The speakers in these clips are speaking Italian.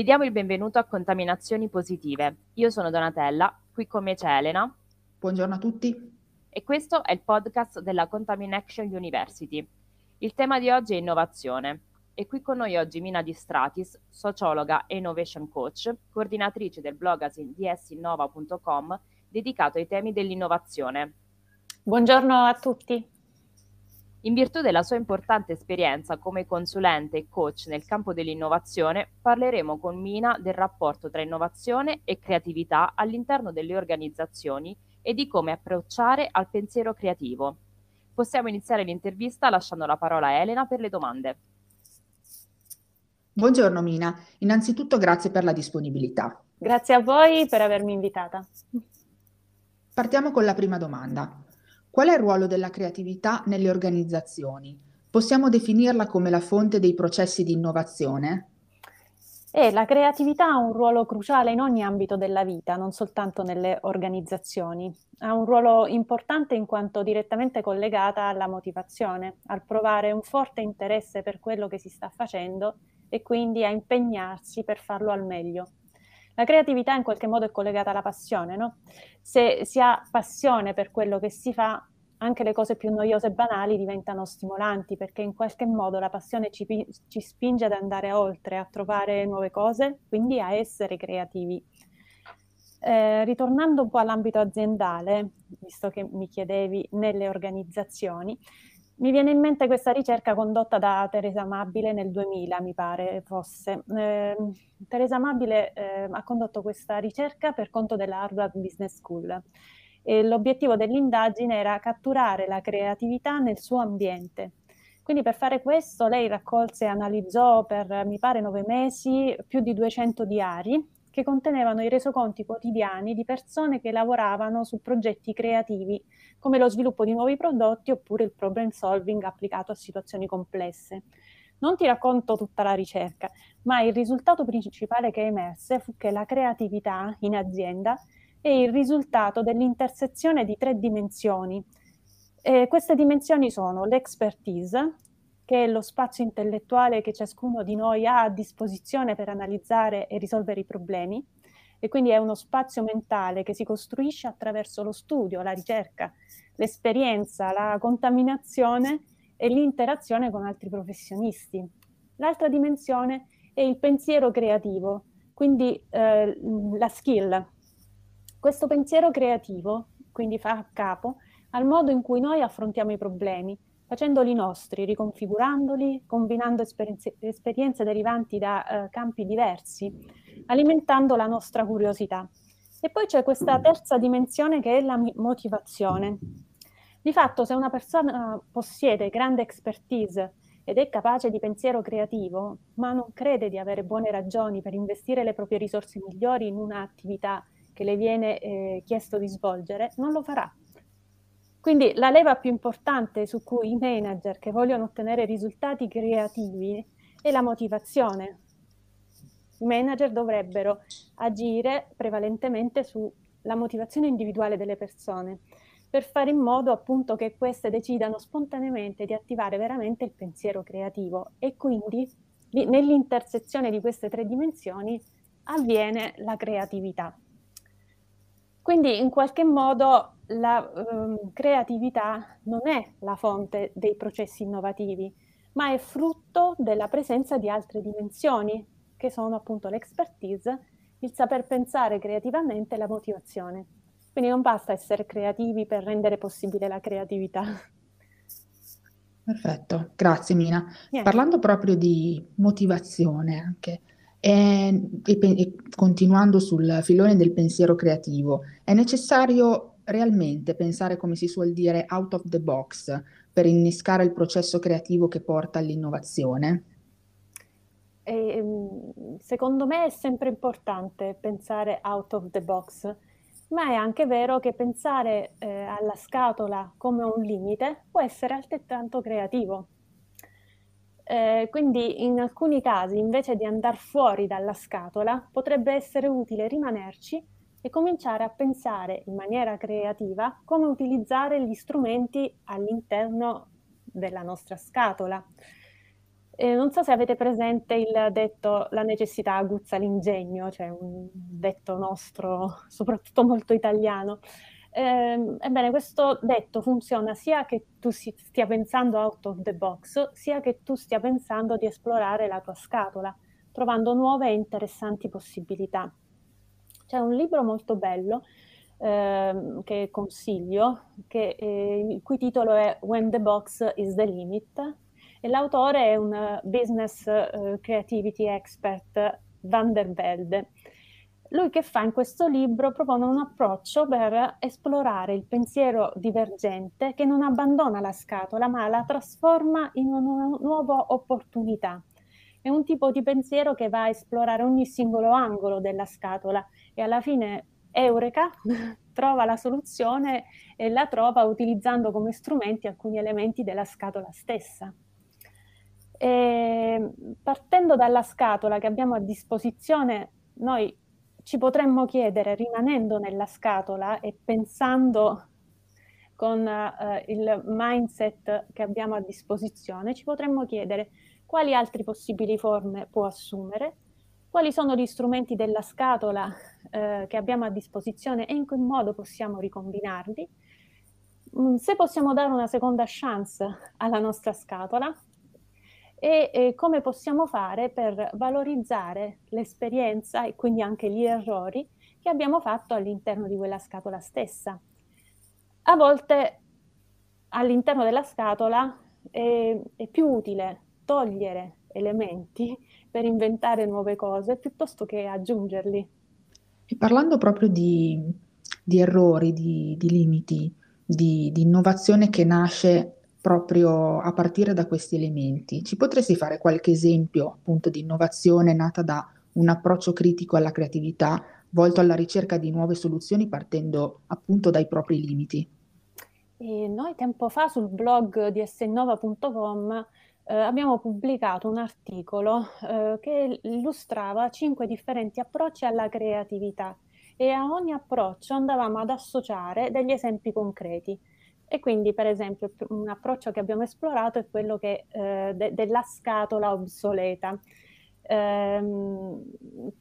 Vi diamo il benvenuto a Contaminazioni Positive. Io sono Donatella, qui con me c'è Elena. Buongiorno a tutti. E questo è il podcast della Contamination University. Il tema di oggi è innovazione. E qui con noi oggi Mina Di Stratis, sociologa e innovation coach, coordinatrice del blogazine dsinnova.com dedicato ai temi dell'innovazione. Buongiorno a tutti. In virtù della sua importante esperienza come consulente e coach nel campo dell'innovazione, parleremo con Mina del rapporto tra innovazione e creatività all'interno delle organizzazioni e di come approcciare al pensiero creativo. Possiamo iniziare l'intervista lasciando la parola a Elena per le domande. Buongiorno Mina, innanzitutto grazie per la disponibilità. Grazie a voi per avermi invitata. Partiamo con la prima domanda. Qual è il ruolo della creatività nelle organizzazioni? Possiamo definirla come la fonte dei processi di innovazione? E la creatività ha un ruolo cruciale in ogni ambito della vita, non soltanto nelle organizzazioni. Ha un ruolo importante in quanto direttamente collegata alla motivazione, al provare un forte interesse per quello che si sta facendo e quindi a impegnarsi per farlo al meglio. La creatività in qualche modo è collegata alla passione, no? Se si ha passione per quello che si fa, anche le cose più noiose e banali diventano stimolanti perché in qualche modo la passione ci, ci spinge ad andare oltre, a trovare nuove cose, quindi a essere creativi. Eh, ritornando un po' all'ambito aziendale, visto che mi chiedevi nelle organizzazioni, mi viene in mente questa ricerca condotta da Teresa Amabile nel 2000, mi pare fosse. Eh, Teresa Amabile eh, ha condotto questa ricerca per conto della Harvard Business School e l'obiettivo dell'indagine era catturare la creatività nel suo ambiente. Quindi per fare questo lei raccolse e analizzò per, mi pare, nove mesi più di 200 diari che contenevano i resoconti quotidiani di persone che lavoravano su progetti creativi come lo sviluppo di nuovi prodotti oppure il problem solving applicato a situazioni complesse. Non ti racconto tutta la ricerca, ma il risultato principale che emerse fu che la creatività in azienda è il risultato dell'intersezione di tre dimensioni. E queste dimensioni sono l'expertise, che è lo spazio intellettuale che ciascuno di noi ha a disposizione per analizzare e risolvere i problemi e quindi è uno spazio mentale che si costruisce attraverso lo studio, la ricerca, l'esperienza, la contaminazione e l'interazione con altri professionisti. L'altra dimensione è il pensiero creativo, quindi eh, la skill. Questo pensiero creativo quindi fa capo al modo in cui noi affrontiamo i problemi, facendoli nostri, riconfigurandoli, combinando esperienze, esperienze derivanti da uh, campi diversi, alimentando la nostra curiosità. E poi c'è questa terza dimensione che è la motivazione. Di fatto, se una persona possiede grande expertise ed è capace di pensiero creativo, ma non crede di avere buone ragioni per investire le proprie risorse migliori in un'attività che le viene eh, chiesto di svolgere, non lo farà quindi la leva più importante su cui i manager che vogliono ottenere risultati creativi è la motivazione. I manager dovrebbero agire prevalentemente sulla motivazione individuale delle persone per fare in modo appunto che queste decidano spontaneamente di attivare veramente il pensiero creativo e quindi nell'intersezione di queste tre dimensioni avviene la creatività. Quindi in qualche modo la um, creatività non è la fonte dei processi innovativi, ma è frutto della presenza di altre dimensioni, che sono appunto l'expertise, il saper pensare creativamente e la motivazione. Quindi non basta essere creativi per rendere possibile la creatività. Perfetto, grazie Mina. Niente. Parlando proprio di motivazione anche, e, e, e continuando sul filone del pensiero creativo, è necessario realmente pensare, come si suol dire, out of the box per innescare il processo creativo che porta all'innovazione? E, ehm, secondo me è sempre importante pensare out of the box, ma è anche vero che pensare eh, alla scatola come un limite può essere altrettanto creativo. Eh, quindi in alcuni casi, invece di andare fuori dalla scatola, potrebbe essere utile rimanerci e cominciare a pensare in maniera creativa come utilizzare gli strumenti all'interno della nostra scatola. Eh, non so se avete presente il detto la necessità aguzza l'ingegno, cioè un detto nostro, soprattutto molto italiano. Eh, ebbene, questo detto funziona sia che tu stia pensando out of the box, sia che tu stia pensando di esplorare la tua scatola, trovando nuove e interessanti possibilità. C'è un libro molto bello eh, che consiglio, che, eh, il cui titolo è When the Box is the Limit, e l'autore è un business uh, creativity expert Van der Velde. Lui che fa in questo libro propone un approccio per esplorare il pensiero divergente che non abbandona la scatola ma la trasforma in una nuova opportunità. È un tipo di pensiero che va a esplorare ogni singolo angolo della scatola e alla fine Eureka trova la soluzione e la trova utilizzando come strumenti alcuni elementi della scatola stessa. E ehm, partendo dalla scatola che abbiamo a disposizione, noi ci potremmo chiedere, rimanendo nella scatola e pensando con uh, il mindset che abbiamo a disposizione, ci potremmo chiedere quali altre possibili forme può assumere, quali sono gli strumenti della scatola uh, che abbiamo a disposizione e in che modo possiamo ricombinarli, mm, se possiamo dare una seconda chance alla nostra scatola e, e come possiamo fare per valorizzare l'esperienza e quindi anche gli errori che abbiamo fatto all'interno di quella scatola stessa. A volte all'interno della scatola è, è più utile togliere elementi per inventare nuove cose piuttosto che aggiungerli. E parlando proprio di, di errori, di, di limiti, di, di, innovazione che nasce proprio a partire da questi elementi. Ci potresti fare qualche esempio appunto di innovazione nata da un approccio critico alla creatività volto alla ricerca di nuove soluzioni partendo appunto dai propri limiti? E noi tempo fa sul blog di snova.com eh, abbiamo pubblicato un articolo eh, che illustrava cinque differenti approcci alla creatività e a ogni approccio andavamo ad associare degli esempi concreti. E quindi, per esempio, un approccio che abbiamo esplorato è quello che, eh, de- della scatola obsoleta. Ehm,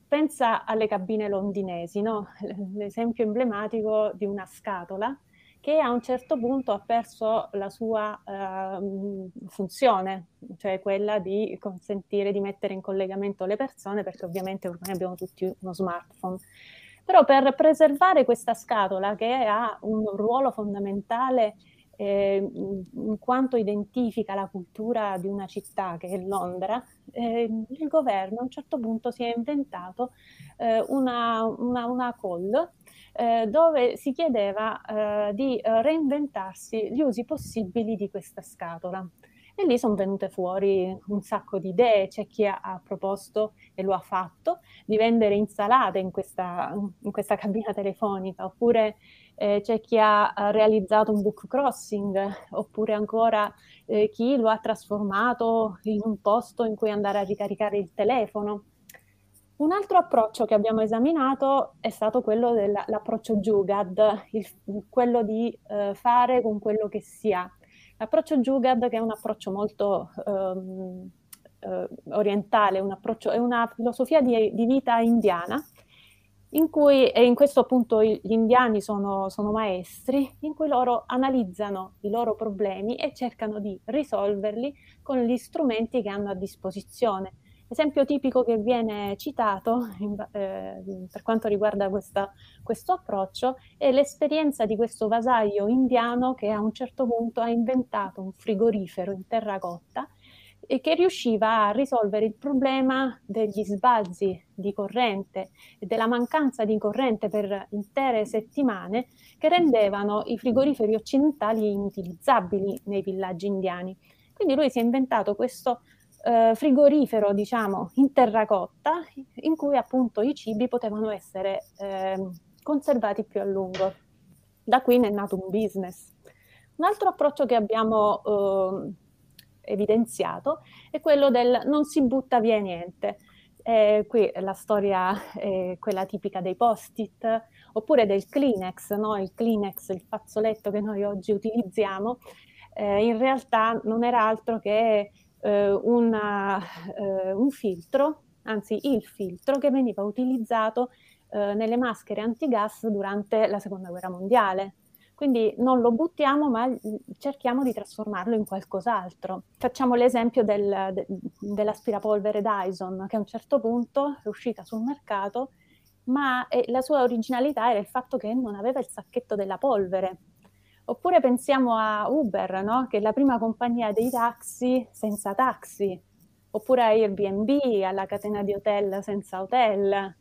pensa alle cabine londinesi, no? l'esempio emblematico di una scatola che a un certo punto ha perso la sua uh, funzione, cioè quella di consentire di mettere in collegamento le persone, perché ovviamente ormai abbiamo tutti uno smartphone. Però per preservare questa scatola che ha un ruolo fondamentale eh, in quanto identifica la cultura di una città che è Londra, eh, il governo a un certo punto si è inventato eh, una, una, una, call eh, dove si chiedeva eh, di reinventarsi gli usi possibili di questa scatola. E lì sono venute fuori un sacco di idee, c'è chi ha, ha, proposto e lo ha fatto di vendere insalate in questa, in questa cabina telefonica, oppure eh, c'è chi ha realizzato un book crossing, oppure ancora eh, chi lo ha trasformato in un posto in cui andare a ricaricare il telefono. Un altro approccio che abbiamo esaminato è stato quello dell'approccio Jugad, il, quello di eh, fare con quello che si ha. L'approccio Jugad, che è un approccio molto um, uh, orientale, un approccio, è una filosofia di, di, vita indiana, in cui, e in questo appunto gli indiani sono, sono maestri, in cui loro analizzano i loro problemi e cercano di risolverli con gli strumenti che hanno a disposizione. Esempio tipico che viene citato in, eh, per quanto riguarda questa, questo approccio è l'esperienza di questo vasaglio indiano che a un certo punto ha inventato un frigorifero in terracotta e che riusciva a risolvere il problema degli sbalzi di corrente e della mancanza di corrente per intere settimane che rendevano i frigoriferi occidentali inutilizzabili nei villaggi indiani. Quindi lui si è inventato questo eh, frigorifero, diciamo, in terracotta, in cui appunto i cibi potevano essere eh, conservati più a lungo. Da qui ne è nato un business. Un altro approccio che abbiamo eh, evidenziato è quello del non si butta via niente. Eh, qui la storia è quella tipica dei post-it oppure del Kleenex, no? il Kleenex, il fazzoletto che noi oggi utilizziamo, eh, in realtà non era altro che eh, una, eh, un filtro, anzi il filtro che veniva utilizzato eh, nelle maschere antigas durante la seconda guerra mondiale. Quindi non lo buttiamo, ma cerchiamo di trasformarlo in qualcos'altro. Facciamo l'esempio del, de, dell'aspirapolvere Dyson, che a un certo punto è uscita sul mercato, ma eh, la sua originalità era il fatto che non aveva il sacchetto della polvere. Oppure pensiamo a Uber, no? che è la prima compagnia dei taxi senza taxi. Oppure a Airbnb, alla catena di hotel senza hotel.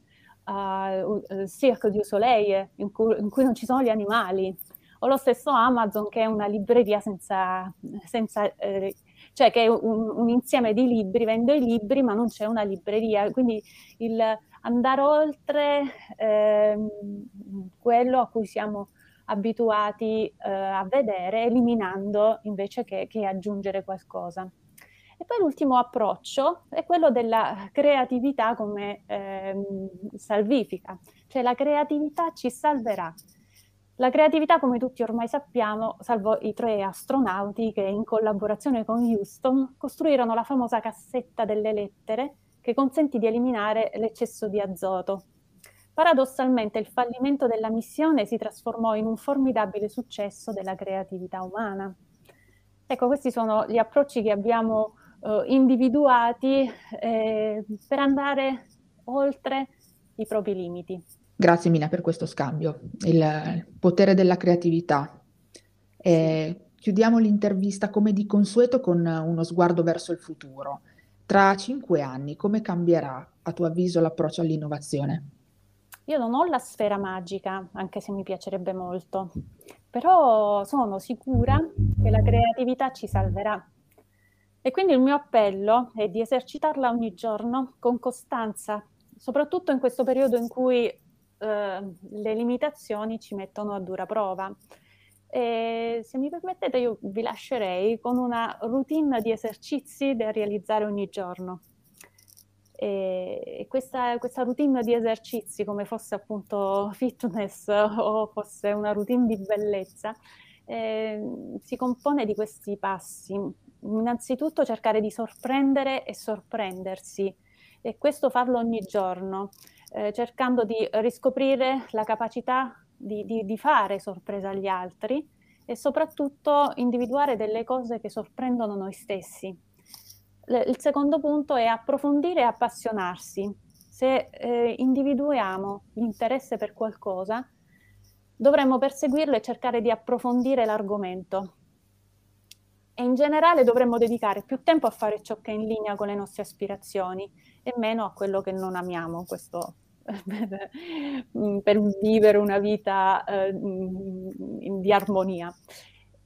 Uh, Cirque du Soleil, in cui, in cui non ci sono gli animali o lo stesso Amazon che è una libreria senza, senza eh, cioè che è un, un, insieme di libri, vendo i libri ma non c'è una libreria, quindi il andare oltre eh, quello a cui siamo abituati eh, a vedere, eliminando invece che, che aggiungere qualcosa. E poi l'ultimo approccio è quello della creatività come eh, salvifica, cioè la creatività ci salverà. La creatività, come tutti ormai sappiamo, salvo i tre astronauti che in collaborazione con Houston costruirono la famosa cassetta delle lettere che consentì di eliminare l'eccesso di azoto. Paradossalmente il fallimento della missione si trasformò in un formidabile successo della creatività umana. Ecco, questi sono gli approcci che abbiamo eh, individuati eh, per andare oltre i propri limiti. Grazie Mina per questo scambio, il potere della creatività. Eh, chiudiamo l'intervista come di consueto con uno sguardo verso il futuro. Tra cinque anni come cambierà a tuo avviso l'approccio all'innovazione? Io non ho la sfera magica, anche se mi piacerebbe molto, però sono sicura che la creatività ci salverà. E quindi il mio appello è di esercitarla ogni giorno con costanza, soprattutto in questo periodo in cui Ehm, le limitazioni ci mettono a dura prova. E se mi permettete, io vi lascerei con una routine di esercizi da realizzare ogni giorno. E questa, questa routine di esercizi, come fosse appunto fitness o fosse una routine di bellezza, eh, si compone di questi passi. Innanzitutto cercare di sorprendere e sorprendersi, e questo farlo ogni giorno eh, cercando di riscoprire la capacità di, di, di fare sorpresa agli altri e soprattutto individuare delle cose che sorprendono noi stessi. Il secondo punto è approfondire e appassionarsi. Se eh, individuiamo l'interesse per qualcosa, dovremmo perseguirlo e cercare di approfondire l'argomento. E in generale dovremmo dedicare più tempo a fare ciò che è in linea con le nostre aspirazioni e meno a quello che non amiamo, questo per, vivere una vita eh, di armonia.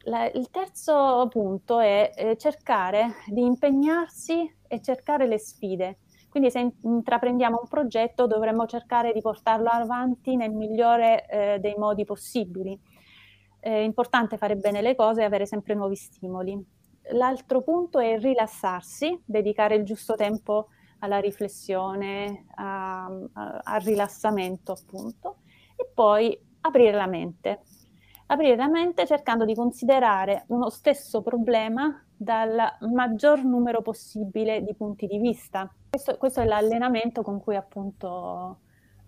La, il terzo punto è eh, cercare di impegnarsi e cercare le sfide. Quindi se intraprendiamo un progetto dovremmo cercare di portarlo avanti nel migliore eh, dei modi possibili. È importante fare bene le cose e avere sempre nuovi stimoli. L'altro punto è rilassarsi, dedicare il giusto tempo alla riflessione, a, a, al rilassamento appunto, e poi aprire la mente. Aprire la mente cercando di considerare uno stesso problema dal maggior numero possibile di punti di vista. Questo, questo è l'allenamento con cui appunto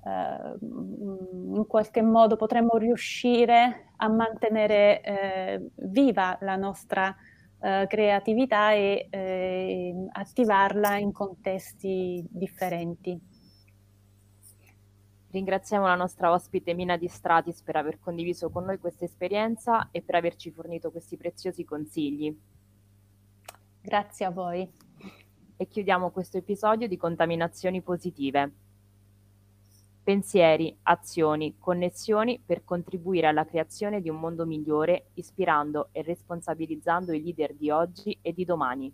eh, in qualche modo potremmo riuscire a mantenere eh, viva la nostra eh, creatività e eh, attivarla in contesti differenti. Ringraziamo la nostra ospite Mina Di Stratis per aver condiviso con noi questa esperienza e per averci fornito questi preziosi consigli. Grazie a voi. E chiudiamo questo episodio di Contaminazioni Positive pensieri, azioni, connessioni per contribuire alla creazione di un mondo migliore, ispirando e responsabilizzando i leader di oggi e di domani.